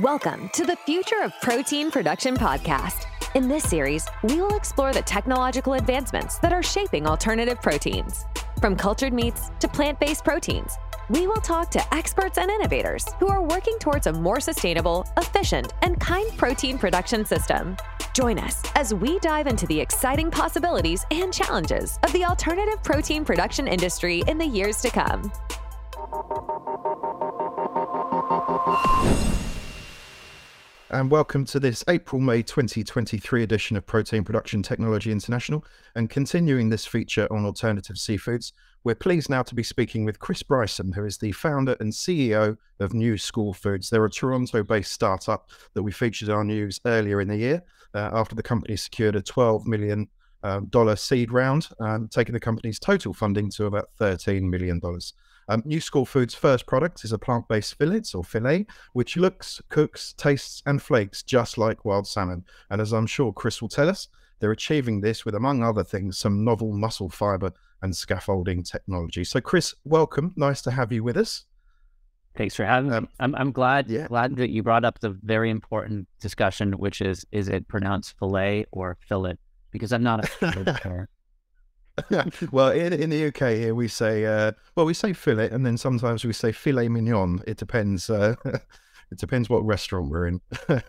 Welcome to the Future of Protein Production podcast. In this series, we will explore the technological advancements that are shaping alternative proteins. From cultured meats to plant based proteins, we will talk to experts and innovators who are working towards a more sustainable, efficient, and kind protein production system. Join us as we dive into the exciting possibilities and challenges of the alternative protein production industry in the years to come. And welcome to this April May 2023 edition of Protein Production Technology International. And continuing this feature on alternative seafoods, we're pleased now to be speaking with Chris Bryson, who is the founder and CEO of New School Foods. They're a Toronto based startup that we featured our news earlier in the year uh, after the company secured a $12 million um, seed round, um, taking the company's total funding to about $13 million. Um, New School Foods' first product is a plant based fillet or filet, which looks, cooks, tastes, and flakes just like wild salmon. And as I'm sure Chris will tell us, they're achieving this with, among other things, some novel muscle fiber and scaffolding technology. So, Chris, welcome. Nice to have you with us. Thanks for having um, me. I'm, I'm glad yeah. glad that you brought up the very important discussion, which is is it pronounced fillet or fillet? Because I'm not a well, in, in the UK here we say, uh, well, we say fillet, and then sometimes we say filet mignon. It depends. Uh, it depends what restaurant we're in.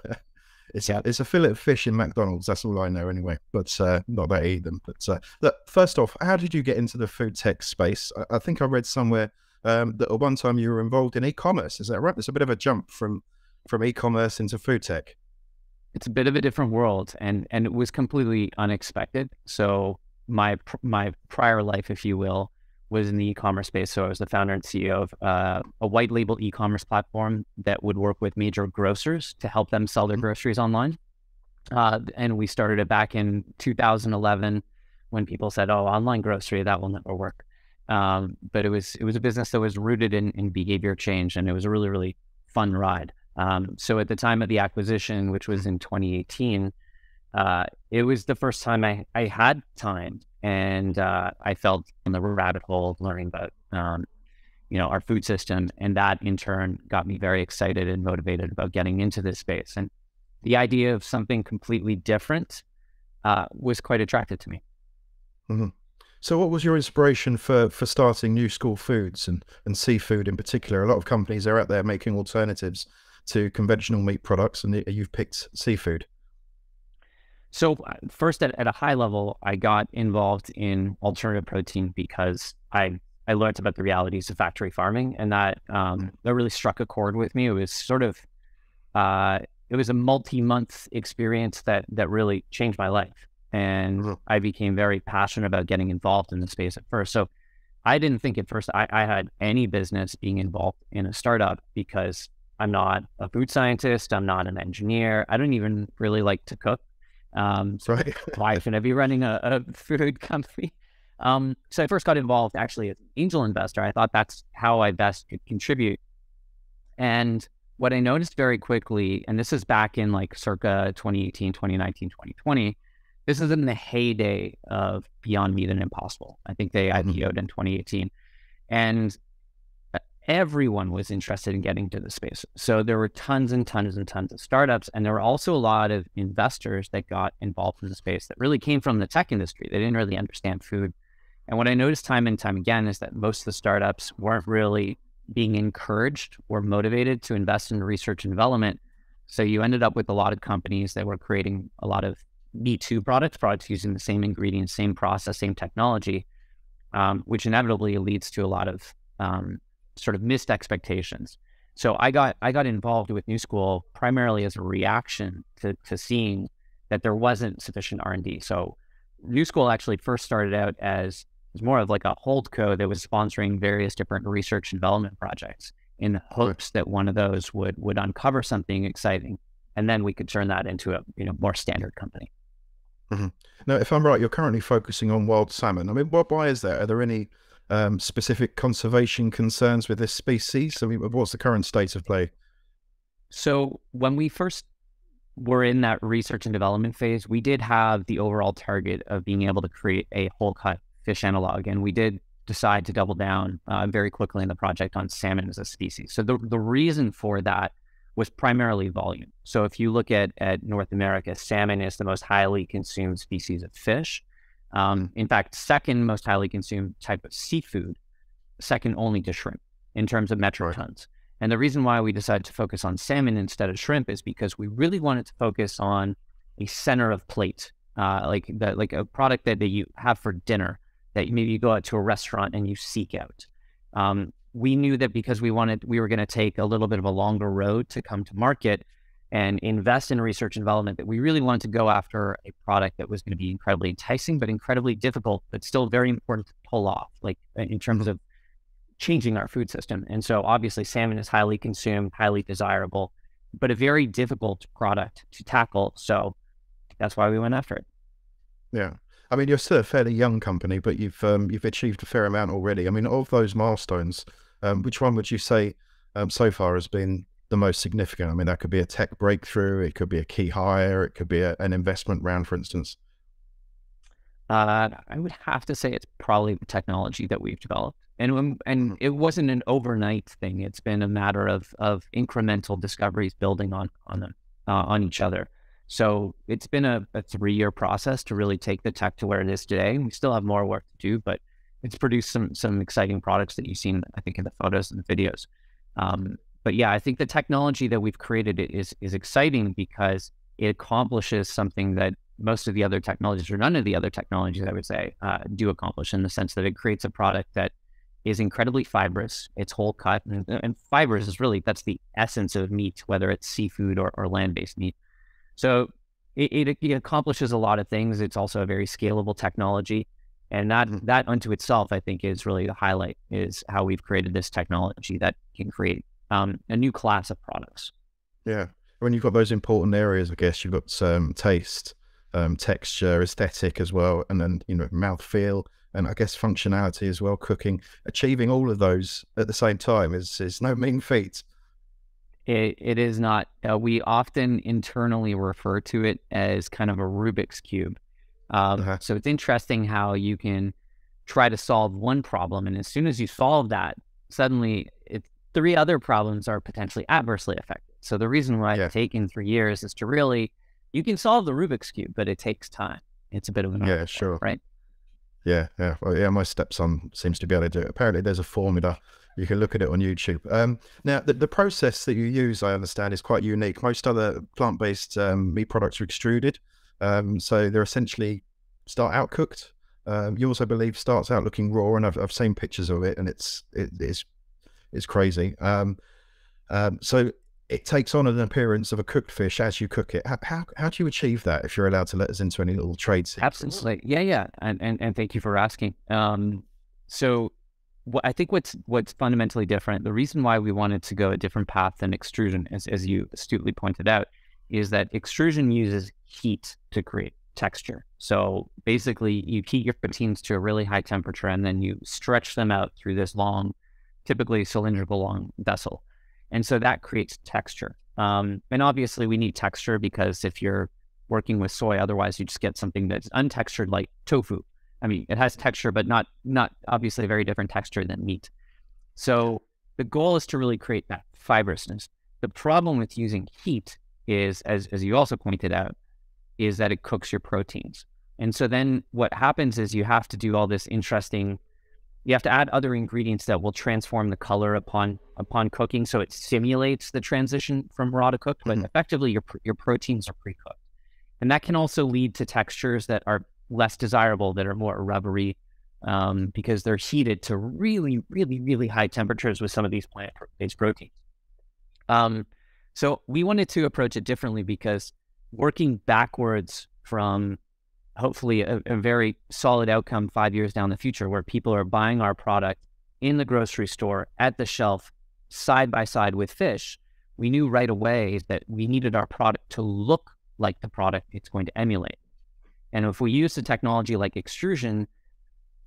it's yeah. it's a fillet of fish in McDonald's. That's all I know anyway. But uh, not that I eat them. But uh, look, first off, how did you get into the food tech space? I, I think I read somewhere um, that at one time you were involved in e-commerce. Is that right? There's a bit of a jump from from e-commerce into food tech. It's a bit of a different world, and and it was completely unexpected. So my my prior life, if you will, was in the e-commerce space. So I was the founder and CEO of uh, a white label e-commerce platform that would work with major grocers to help them sell their mm-hmm. groceries online. Uh, and we started it back in 2011 when people said, "Oh, online grocery that will never work." Um, but it was it was a business that was rooted in, in behavior change, and it was a really really fun ride. Um, so at the time of the acquisition, which was in 2018, uh, it was the first time I, I had time and uh, I felt in the rabbit hole of learning about, um, you know, our food system. And that in turn got me very excited and motivated about getting into this space. And the idea of something completely different uh, was quite attractive to me. Mm-hmm. So, what was your inspiration for for starting New School Foods and and seafood in particular? A lot of companies are out there making alternatives to conventional meat products, and you've picked seafood. So uh, first, at, at a high level, I got involved in alternative protein because I I learned about the realities of factory farming, and that um, mm. that really struck a chord with me. It was sort of uh, it was a multi month experience that that really changed my life, and mm-hmm. I became very passionate about getting involved in the space at first. So I didn't think at first I, I had any business being involved in a startup because I'm not a food scientist, I'm not an engineer, I don't even really like to cook. Um, so right. why should I be running a, a food company? Um, so I first got involved actually as an angel investor. I thought that's how I best could contribute. And what I noticed very quickly, and this is back in like circa 2018, 2019, 2020, this is in the heyday of Beyond Meat and Impossible. I think they mm-hmm. IPO'd in 2018. And everyone was interested in getting to the space. So there were tons and tons and tons of startups. And there were also a lot of investors that got involved in the space that really came from the tech industry. They didn't really understand food. And what I noticed time and time again is that most of the startups weren't really being encouraged or motivated to invest in research and development. So you ended up with a lot of companies that were creating a lot of Me-Too products, products using the same ingredients, same process, same technology, um, which inevitably leads to a lot of um, sort of missed expectations. So I got I got involved with New School primarily as a reaction to to seeing that there wasn't sufficient R and D. So New School actually first started out as was more of like a holdco that was sponsoring various different research and development projects in the hopes that one of those would would uncover something exciting, and then we could turn that into a you know more standard company. Mm-hmm. Now, if I'm right, you're currently focusing on wild salmon. I mean, what why is that? Are there any um, specific conservation concerns with this species? I mean, what's the current state of play? So when we first were in that research and development phase, we did have the overall target of being able to create a whole cut fish analog, and we did decide to double down uh, very quickly in the project on salmon as a species. So the the reason for that was primarily volume. So if you look at, at North America, salmon is the most highly consumed species of fish. Um, in fact, second most highly consumed type of seafood, second only to shrimp in terms of metric tons. And the reason why we decided to focus on salmon instead of shrimp is because we really wanted to focus on a center of plate, uh, like the, like a product that, that you have for dinner that maybe you go out to a restaurant and you seek out. Um, we knew that because we wanted, we were going to take a little bit of a longer road to come to market and invest in research and development, that we really wanted to go after a product that was going to be incredibly enticing, but incredibly difficult, but still very important to pull off, like in terms of changing our food system. And so obviously salmon is highly consumed, highly desirable, but a very difficult product to tackle. So that's why we went after it. Yeah. I mean, you're still a fairly young company, but you've um, you've achieved a fair amount already. I mean, of those milestones, um, which one would you say um, so far has been the most significant? I mean, that could be a tech breakthrough, it could be a key hire, it could be a, an investment round, for instance. Uh, I would have to say it's probably the technology that we've developed, and and mm-hmm. it wasn't an overnight thing. It's been a matter of of incremental discoveries building on on them uh, on each other. So it's been a, a three year process to really take the tech to where it is today. We still have more work to do, but it's produced some some exciting products that you've seen, I think, in the photos and the videos. Um, but yeah, I think the technology that we've created is is exciting because it accomplishes something that most of the other technologies or none of the other technologies, I would say, uh, do accomplish in the sense that it creates a product that is incredibly fibrous. It's whole cut, and, and fibers is really that's the essence of meat, whether it's seafood or, or land based meat. So it, it, it accomplishes a lot of things. It's also a very scalable technology. And that mm-hmm. that unto itself, I think, is really the highlight is how we've created this technology that can create um, a new class of products. Yeah, when you've got those important areas, I guess you've got um, taste, um, texture, aesthetic as well, and then you know mouth feel, and I guess functionality as well. Cooking, achieving all of those at the same time is is no mean feat. It, it is not. Uh, we often internally refer to it as kind of a Rubik's cube. Um, uh-huh. So it's interesting how you can try to solve one problem, and as soon as you solve that, suddenly three other problems are potentially adversely affected. So the reason why yeah. it's taken three years is to really you can solve the Rubik's cube, but it takes time. It's a bit of an yeah, sure, right? Yeah, yeah, well, yeah. My stepson seems to be able to do it. Apparently, there's a formula you can look at it on YouTube. Um, now, the, the, process that you use, I understand, is quite unique. Most other plant based um, meat products are extruded. Um, so they're essentially start out cooked. Um, you also believe starts out looking raw, and I've, I've seen pictures of it, and it's it, it's it's crazy. Um, um, so it takes on an appearance of a cooked fish as you cook it. How, how, how do you achieve that? If you're allowed to let us into any little trade secrets? Absolutely, yeah, yeah, and and, and thank you for asking. so I think what's what's fundamentally different, the reason why we wanted to go a different path than extrusion, as, as you astutely pointed out, is that extrusion uses heat to create texture. So basically, you heat your proteins to a really high temperature and then you stretch them out through this long, typically cylindrical long vessel. And so that creates texture. Um, and obviously, we need texture because if you're working with soy, otherwise, you just get something that's untextured like tofu I mean, it has texture, but not not obviously a very different texture than meat. So the goal is to really create that fibrousness. The problem with using heat is, as as you also pointed out, is that it cooks your proteins. And so then what happens is you have to do all this interesting you have to add other ingredients that will transform the color upon upon cooking so it simulates the transition from raw to cooked but mm-hmm. effectively your your proteins are pre-cooked and that can also lead to textures that are less desirable that are more rubbery um, because they're heated to really, really, really high temperatures with some of these plant-based proteins. Um, so we wanted to approach it differently because working backwards from hopefully a, a, very solid outcome five years down the future where people are buying our product in the grocery store at the shelf side by side with fish, we knew right away that we needed our product to look like the product it's going to emulate. And if we use the technology like extrusion,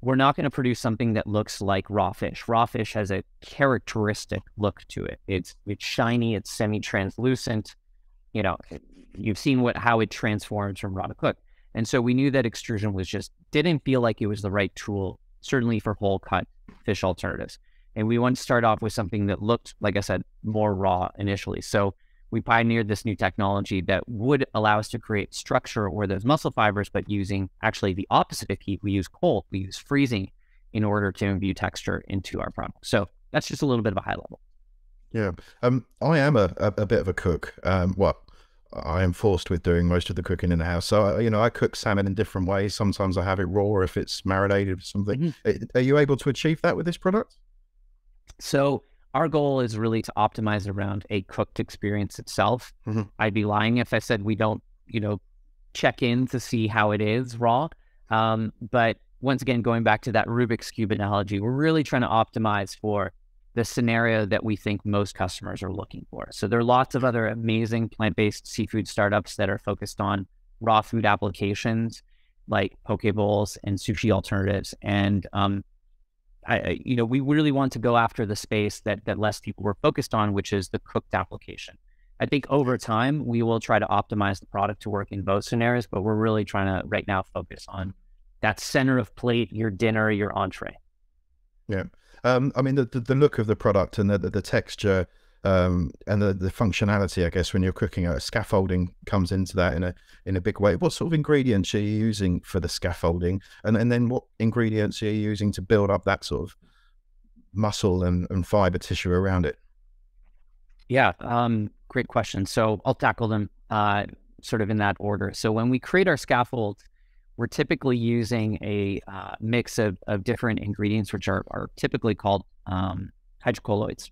we're not going to produce something that looks like raw fish. Raw fish has a characteristic look to it. It's it's shiny, it's semi-translucent. You know, you've seen what how it transforms from raw to cook. And so we knew that extrusion was just didn't feel like it was the right tool, certainly for whole cut fish alternatives. And we wanted to start off with something that looked, like I said, more raw initially. So we pioneered this new technology that would allow us to create structure or those muscle fibers, but using actually the opposite of heat. We use cold, we use freezing in order to imbue texture into our product. So that's just a little bit of a high level. Yeah. Um, I am a, a, a bit of a cook. Um, what I am forced with doing most of the cooking in the house. So, uh, you know, I cook salmon in different ways. Sometimes I have it raw if it's marinated or something. Mm-hmm. Are you able to achieve that with this product? So, our goal is really to optimize around a cooked experience itself. Mm-hmm. I'd be lying if I said we don't, you know, check in to see how it is raw. Um, but once again, going back to that Rubik's Cube analogy, we're really trying to optimize for the scenario that we think most customers are looking for. So there are lots of other amazing plant-based seafood startups that are focused on raw food applications like poke bowls and sushi alternatives. And um, I, you know, we really want to go after the space that that less people were focused on, which is the cooked application. I think over time we will try to optimize the product to work in both scenarios, but we're really trying to right now focus on that center of plate, your dinner, your entree. Yeah. Um, I mean, the, the, the look of the product and the the, the texture um, and the, the functionality, I guess, when you're cooking, uh, scaffolding comes into that in a in a big way. What sort of ingredients are you using for the scaffolding, and and then what ingredients are you using to build up that sort of muscle and, and fiber tissue around it? Yeah, um, great question. So I'll tackle them uh, sort of in that order. So when we create our scaffold, we're typically using a uh, mix of, of different ingredients, which are, are typically called um, hydrocolloids.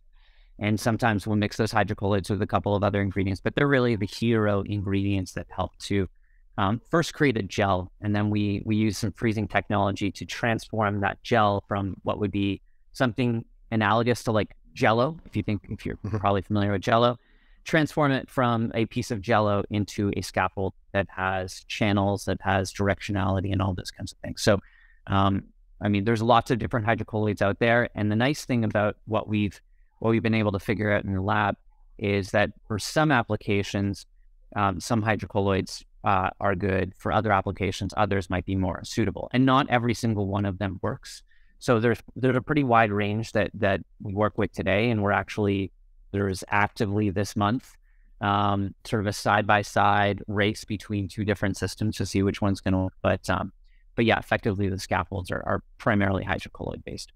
And sometimes we'll mix those hydrocolloids with a couple of other ingredients, but they're really the hero ingredients that help to um, first create a gel. And then we, we use some freezing technology to transform that gel from what would be something analogous to like jello, if you think, if you're mm-hmm. probably familiar with jello, transform it from a piece of jello into a scaffold that has channels, that has directionality, and all those kinds of things. So, um, I mean, there's lots of different hydrocolloids out there, and the nice thing about what we've what we've been able to figure out in the lab is that for some applications, um, some hydrocolloids uh, are good. For other applications, others might be more suitable, and not every single one of them works. So there's there's a pretty wide range that that we work with today, and we're actually there's actively this month um, sort of a side by side race between two different systems to see which one's going to. But um, but yeah, effectively the scaffolds are, are primarily hydrocolloid based.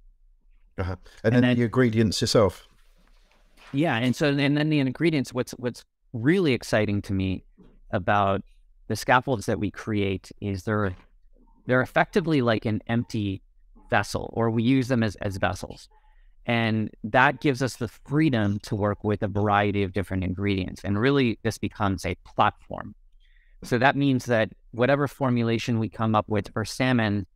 Uh-huh. And, and, then, then the ingredients yourself. Yeah, and so and then the ingredients. What's what's really exciting to me about the scaffolds that we create is they're they're effectively like an empty vessel, or we use them as as vessels. And that gives us the freedom to work with a variety of different ingredients. And really, this becomes a platform. So that means that whatever formulation we come up with for salmon,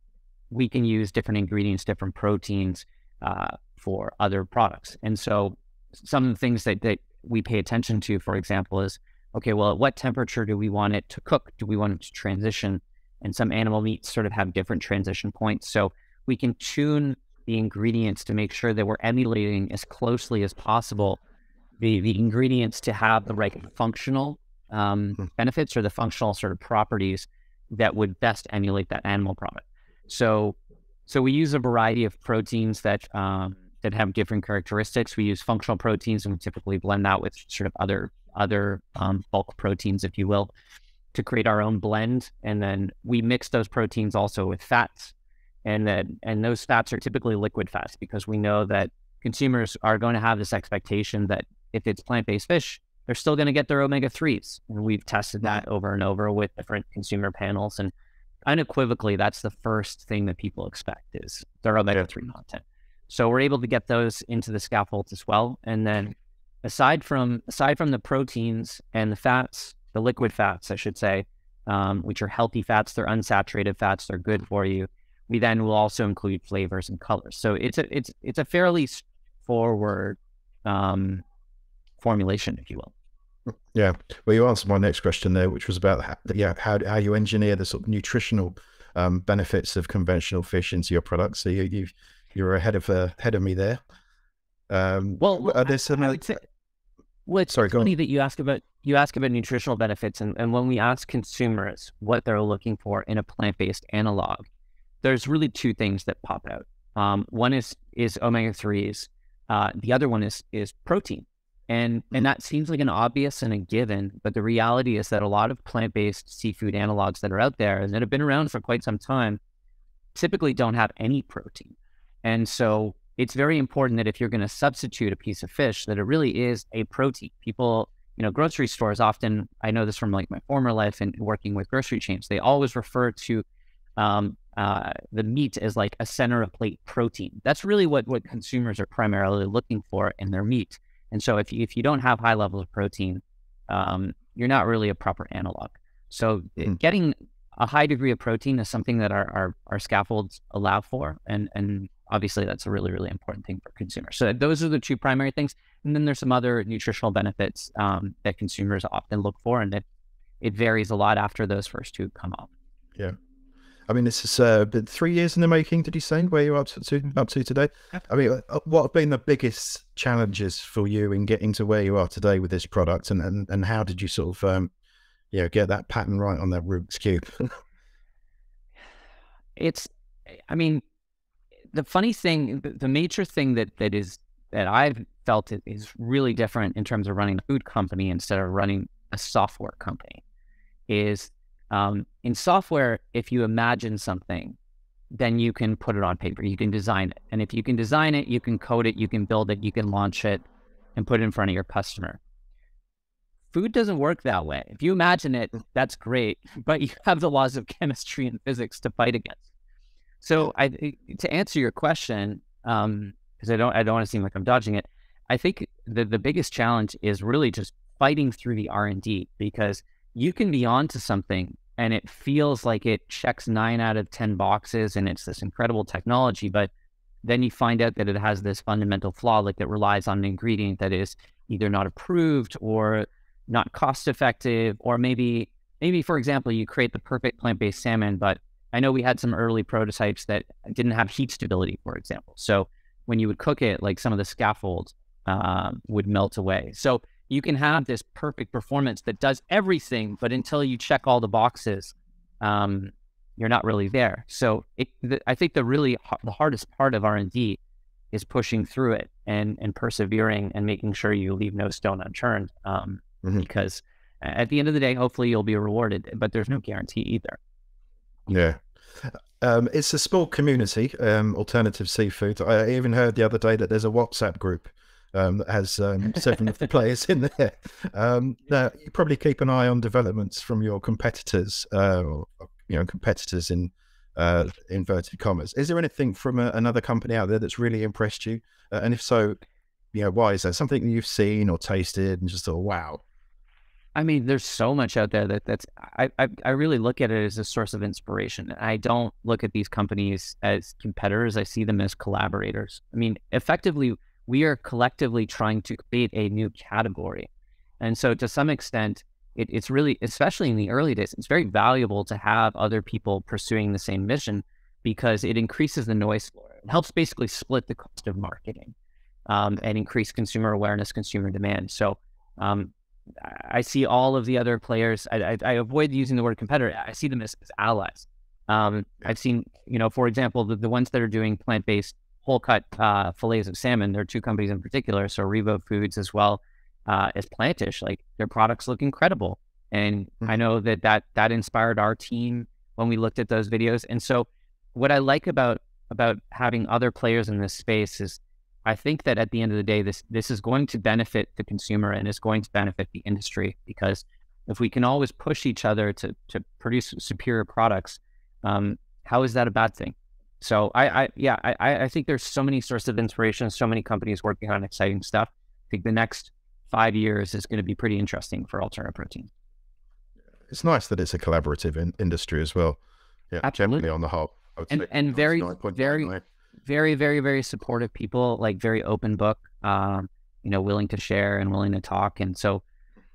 we can use different ingredients, different proteins uh, for other products. And so some of the things that, that we pay attention to, for example, is okay, well, at what temperature do we want it to cook? Do we want it to transition? And some animal meats sort of have different transition points. So we can tune the ingredients to make sure that we're emulating as closely as possible the, the ingredients to have the right functional um, mm-hmm. benefits or the functional sort of properties that would best emulate that animal product. So, so we use a variety of proteins that um, that have different characteristics. We use functional proteins, and we typically blend that with sort of other other um, bulk proteins, if you will, to create our own blend. And then we mix those proteins also with fats and that and those fats are typically liquid fats because we know that consumers are going to have this expectation that if it's plant-based fish they're still going to get their omega-3s and we've tested that over and over with different consumer panels and unequivocally that's the first thing that people expect is their omega-3 content. So we're able to get those into the scaffolds as well. And then aside from aside from the proteins and the fats the liquid fats i should say um, which are healthy fats they're unsaturated fats they're good for you we then will also include flavors and colors. So it's a it's it's a fairly forward um, formulation, if you will. Yeah, well, you answered my next question there, which was about how, yeah how how you engineer the sort of nutritional um, benefits of conventional fish into your products. So you you you're ahead of uh, ahead of me there. Um, well, are there some? I, I say, well, it's Sorry, funny that you ask about you ask about nutritional benefits, and, and when we ask consumers what they're looking for in a plant based analog, there's really two things that pop out. Um, one is is omega threes. Uh, the other one is is protein. And and that seems like an obvious and a given, but the reality is that a lot of plant-based seafood analogs that are out there and that have been around for quite some time typically don't have any protein. And so it's very important that if you're going to substitute a piece of fish, that it really is a protein. People, you know, grocery stores often, I know this from like my former life and working with grocery chains, they always refer to um, uh, the meat as like a center of plate protein. That's really what, what consumers are primarily looking for in their meat. And so if you, if you don't have high levels of protein, um, you're not really a proper analog. So mm. getting a high degree of protein is something that our, our, our scaffolds allow for. And, and obviously that's a really, really important thing for consumers. So those are the two primary things. And then there's some other nutritional benefits um, that consumers often look for. And it, it varies a lot after those first two come up. Yeah. I mean, this has uh, been three years in the making. Did you say where you're up to up to today? I mean, uh, what have been the biggest challenges for you in getting to where you are today with this product, and and, and how did you sort of um, you know get that pattern right on that Rubik's cube? it's, I mean, the funny thing, the major thing that that is that I've felt is really different in terms of running a food company instead of running a software company is um, in software, if you imagine something, then you can put it on paper. You can design it. And if you can design it, you can code it, you can build it, you can launch it and put it in front of your customer. Food doesn't work that way. If you imagine it, that's great, but you have the laws of chemistry and physics to fight against. So, I, to answer your question, because um, I don't, I don't want to seem like I'm dodging it. I think the the biggest challenge is really just fighting through the R and D because you can be onto something and it feels like it checks nine out of 10 boxes and it's this incredible technology. But then you find out that it has this fundamental flaw, like it relies on an ingredient that is either not approved or not cost effective, or maybe, maybe for example, you create the perfect plant based salmon, but I know we had some early prototypes that didn't have heat stability, for example. So when you would cook it, like some of the scaffolds uh, would melt away. So you can have this perfect performance that does everything, but until you check all the boxes, um, you're not really there. So it, the, I think the really the hardest part of R and D is pushing through it and and persevering and making sure you leave no stone unturned. Um, mm-hmm. Because at the end of the day, hopefully you'll be rewarded, but there's no guarantee either. Yeah. Um, it's a small community, um, alternative seafood. I even heard the other day that there's a WhatsApp group um, that has um, seven of the players in there. Um, now, you probably keep an eye on developments from your competitors, uh, or you know, competitors in uh, inverted commas. Is there anything from a, another company out there that's really impressed you? Uh, and if so, you know, why is that? Something that you've seen or tasted and just thought, wow. I mean, there's so much out there that that's I, I, I really look at it as a source of inspiration. I don't look at these companies as competitors. I see them as collaborators. I mean, effectively, we are collectively trying to create a new category. And so, to some extent, it, it's really, especially in the early days, it's very valuable to have other people pursuing the same mission because it increases the noise floor. It helps basically split the cost of marketing um, and increase consumer awareness, consumer demand. So, um, I see all of the other players. I, I, I, avoid using the word competitor. I see them as, as allies. Um, I've seen, you know, for example, the, the ones that are doing plant based whole cut uh, fillets of salmon. There are two companies in particular, so Revo Foods as well uh, as Plantish. Like their products look incredible, and mm-hmm. I know that that that inspired our team when we looked at those videos. And so, what I like about about having other players in this space is, I think that at the end of the day, this this is going to benefit the consumer and is going to benefit the industry because if we can always push each other to to produce superior products, um, how is that a bad thing? So I, I yeah, I, I think there's so many sources of inspiration, so many companies working on exciting stuff. I think the next five years is going to be pretty interesting for alternative protein. It's nice that it's a collaborative in- industry as well. Yeah, Absolutely. generally on the whole, and and very very very very very supportive people, like very open book, um, you know, willing to share and willing to talk, and so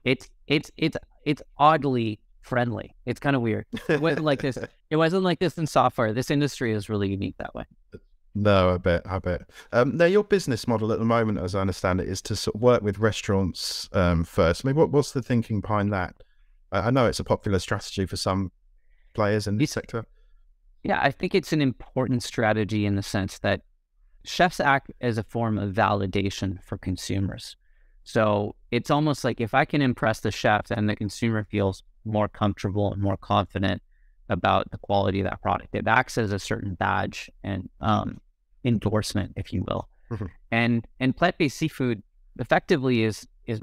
it's it's it's it's oddly friendly. It's kind of weird. It wasn't like this. It wasn't like this in software. This industry is really unique that way. No, I bet, I bet. Um, now, your business model at the moment, as I understand it, is to sort of work with restaurants um, first. I mean, what, what's the thinking behind that? I, I know it's a popular strategy for some players in this sector. Yeah, I think it's an important strategy in the sense that chefs act as a form of validation for consumers. So it's almost like if I can impress the chef, then the consumer feels more comfortable and more confident about the quality of that product. It acts as a certain badge and um, endorsement, if you will. Mm-hmm. And and plant based seafood effectively is is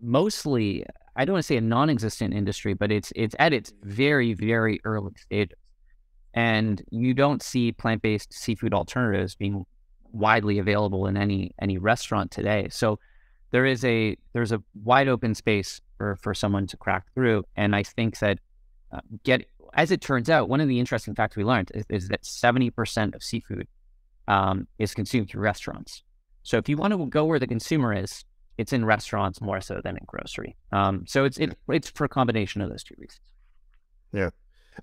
mostly I don't want to say a non-existent industry, but it's it's at its very very early stages, and you don't see plant-based seafood alternatives being widely available in any any restaurant today. So there is a there's a wide open space for for someone to crack through, and I think that uh, get as it turns out, one of the interesting facts we learned is, is that seventy percent of seafood um, is consumed through restaurants. So if you want to go where the consumer is, it's in restaurants more so than in grocery. Um, so it's it, it's for a combination of those two reasons. Yeah.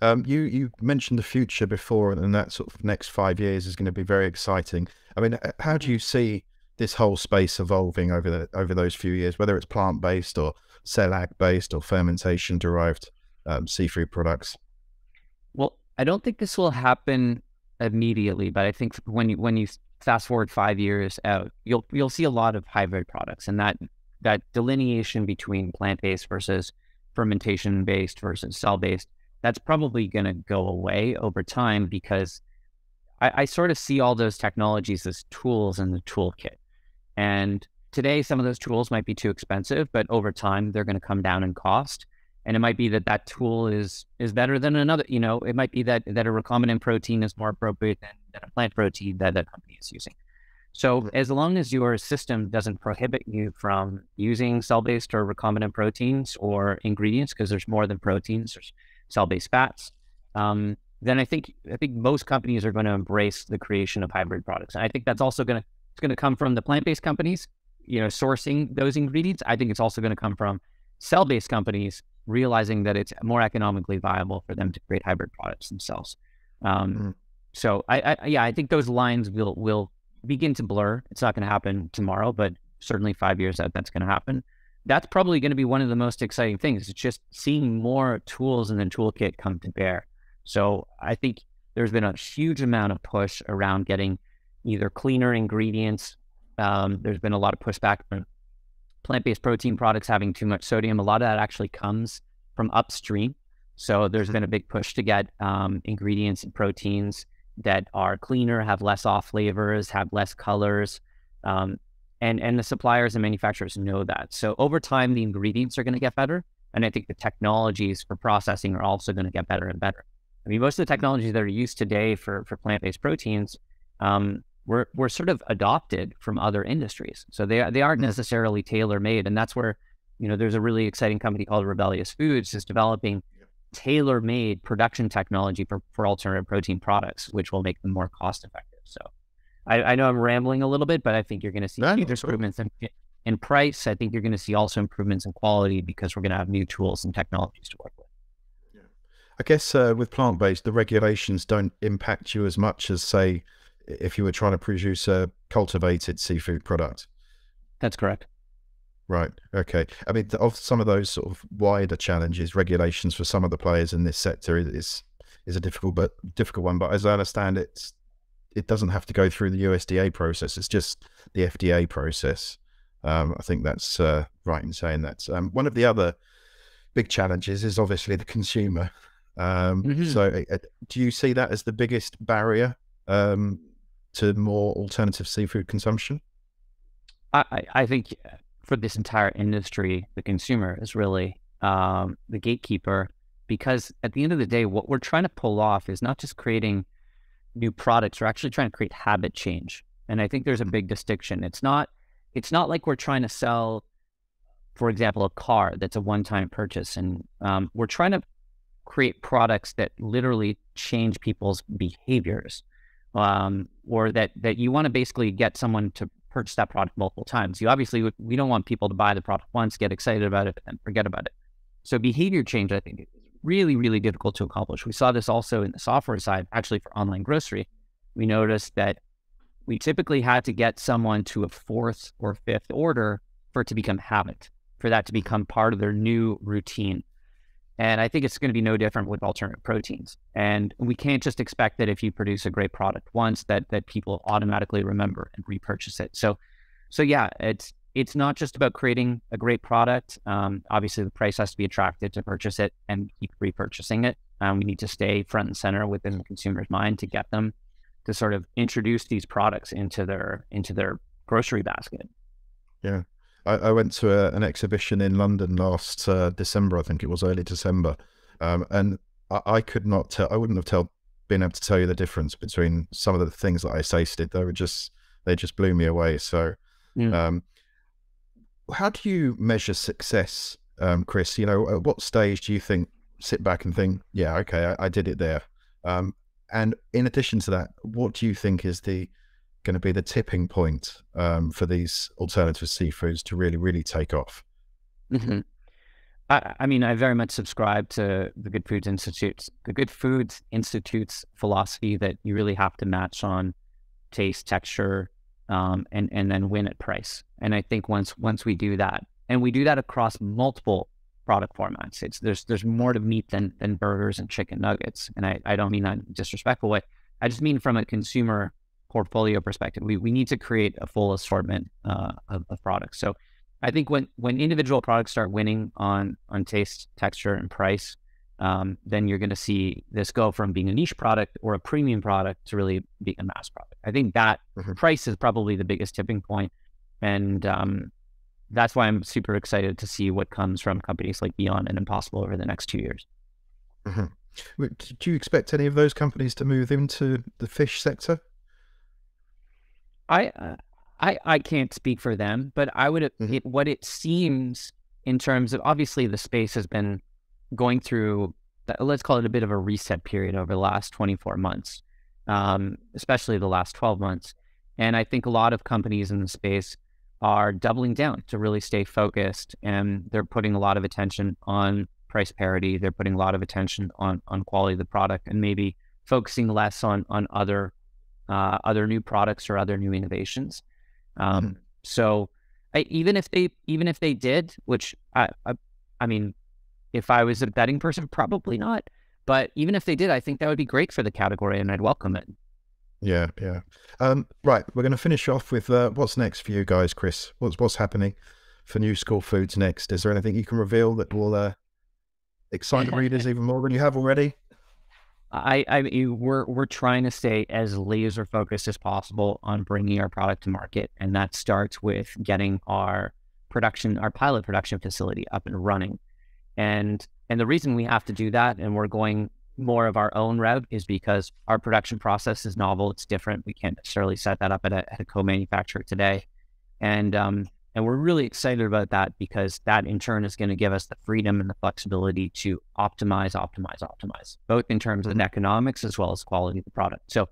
Um, you you mentioned the future before, and that sort of next five years is going to be very exciting. I mean, how do you see this whole space evolving over the over those few years, whether it's plant based or cell based or fermentation derived um, seafood products? Well, I don't think this will happen immediately, but I think when you when you fast forward five years out, you'll you'll see a lot of hybrid products, and that that delineation between plant based versus fermentation based versus cell based, that's probably going to go away over time because I, I sort of see all those technologies as tools in the toolkit. And today, some of those tools might be too expensive, but over time, they're going to come down in cost. And it might be that that tool is is better than another you know it might be that that a recombinant protein is more appropriate than, than a plant protein that that company is using. So as long as your system doesn't prohibit you from using cell-based or recombinant proteins or ingredients because there's more than proteins there's cell-based fats um, then i think i think most companies are going to embrace the creation of hybrid products. And i think that's also going to it's going to come from the plant-based companies you know sourcing those ingredients i think it's also going to come from cell-based companies realizing that it's more economically viable for them to create hybrid products themselves. Um, mm. So I, I, yeah, I think those lines will will begin to blur. It's not going to happen tomorrow, but certainly five years out, that's going to happen. That's probably going to be one of the most exciting things. It's just seeing more tools in the toolkit come to bear. So I think there's been a huge amount of push around getting either cleaner ingredients. Um, there's been a lot of pushback from plant-based protein products having too much sodium. A lot of that actually comes from upstream. So there's been a big push to get um, ingredients and proteins that are cleaner, have less off flavors, have less colors, um, and and the suppliers and manufacturers know that. So over time, the ingredients are going to get better, and I think the technologies for processing are also going to get better and better. I mean, most of the technologies that are used today for for plant-based proteins um, were were sort of adopted from other industries. So they they aren't necessarily tailor made, and that's where you know there's a really exciting company called Rebellyous Foods is developing tailor made production technology for, for alternative protein products, which will make them more cost effective. So I, I know I'm rambling a little bit, but I think you're going to see no, improvements in, in price. I think you're going to see also improvements in quality because we're going to have new tools and technologies to work with. I guess uh, with plant based, the regulations don't impact you as much as, say, if you were trying to produce a cultivated seafood product. That's correct. Right. Okay. I mean, of some of those sort of wider challenges, regulations for some of the players in this sector is is a difficult but difficult one. But as I understand it, it doesn't have to go through the USDA process. It's just the FDA process. Um, I think that's uh, right in saying that. Um, one of the other big challenges is obviously the consumer. Um, mm-hmm. So, uh, do you see that as the biggest barrier um, to more alternative seafood consumption? I, I think for this entire industry, the consumer is really um, the gatekeeper because at the end of the day, what we're trying to pull off is not just creating new products, we're actually trying to create habit change. And I think there's a big distinction. It's not it's not like we're trying to sell, for example, a car that's a one-time purchase, and um, we're trying to create products that literally change people's behaviors um, or that that you want to basically get someone to purchase that product multiple times. You obviously we don't want people to buy the product once, get excited about it, and forget about it. So behavior change, I think, is really really difficult to accomplish. We saw this also in the software side, actually for online grocery. We noticed that we typically had to get someone to a fourth or fifth order for it to become habit, for that to become part of their new routine. And I think it's going to be no different with alternative proteins. And we can't just expect that if you produce a great product once that that people automatically remember and repurchase it. So so yeah, it's it's not just about creating a great product. Um, obviously, the price has to be attractive to purchase it and keep repurchasing it. Um, we need to stay front and center within the consumer's mind to get them to sort of introduce these products into their into their grocery basket. Yeah, I, I went to a, an exhibition in London last uh, December. I think it was early December, um, and I, I, could not tell. I wouldn't have tell, been able to tell you the difference between some of the things that I tasted. They were just they just blew me away. So. Yeah. Um, how do you measure success, um, Chris? You know, at what stage do you think sit back and think, yeah, okay, I, I did it there? Um, and in addition to that, what do you think is the going to be the tipping point um, for these alternative seafoods to really, really take off? Mm-hmm. I, I, mean, I very much subscribe to the Good Foods Institute, the Good Foods Institute's philosophy that you really have to match on taste, texture, um, and and then win at price. And I think once once we do that, and we do that across multiple product formats, it's there's there's more to meat than than burgers and chicken nuggets. And I, I don't mean that in a disrespectful way. I just mean from a consumer portfolio perspective, we, we need to create a full assortment uh, of, of products. So I think when when individual products start winning on on taste, texture, and price, um, then you're going to see this go from being a niche product or a premium product to really being a mass product. I think that mm-hmm. price is probably the biggest tipping point, and um, that's why I'm super excited to see what comes from companies like Beyond and Impossible over the next two years. Mm-hmm. Do you expect any of those companies to move into the fish sector? I uh, I I can't speak for them, but I would mm-hmm. it, what it seems in terms of obviously the space has been going through, let's call it a bit of a reset period over the last 24 months, um, especially the last 12 months. And I think a lot of companies in the space are doubling down to really stay focused and they're putting a lot of attention on price parity. They're putting a lot of attention on, on quality of the product and maybe focusing less on, on other, uh, other new products or other new innovations. Um, mm-hmm. So I, even if they, even if they did, which I, I, I mean, if I was a betting person, probably not. But even if they did, I think that would be great for the category and I'd welcome it. Yeah, yeah. Um, right, we're going to finish off with uh, what's next for you guys, Chris. What's what's happening for New School Foods next? Is there anything you can reveal that will uh, excite the readers even more than you have already? I, I mean, we're we're trying to stay as laser focused as possible on bringing our product to market, and that starts with getting our production, our pilot production facility up and running. And and the reason we have to do that and we're going more of our own route is because our production process is novel. It's different. We can't necessarily set that up at a, at a co-manufacturer today. And um, and we're really excited about that because that in turn is going to give us the freedom and the flexibility to optimize, optimize, optimize, both in terms of economics as well as quality of the product. So,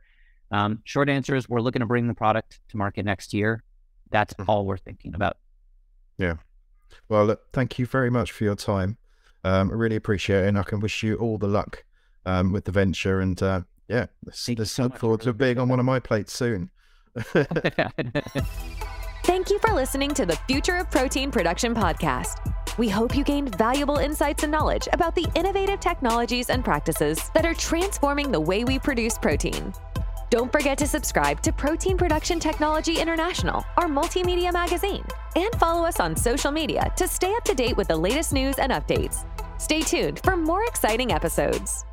um, short answer is we're looking to bring the product to market next year. That's mm-hmm. all we're thinking about. Yeah. Well, look, thank you very much for your time. Um, I really appreciate it, and I can wish you all the luck um, with the venture. And uh, yeah, let's, let's so look forward to being on one of my plates soon. Thank you for listening to the Future of Protein Production podcast. We hope you gained valuable insights and knowledge about the innovative technologies and practices that are transforming the way we produce protein. Don't forget to subscribe to Protein Production Technology International, our multimedia magazine, and follow us on social media to stay up to date with the latest news and updates. Stay tuned for more exciting episodes.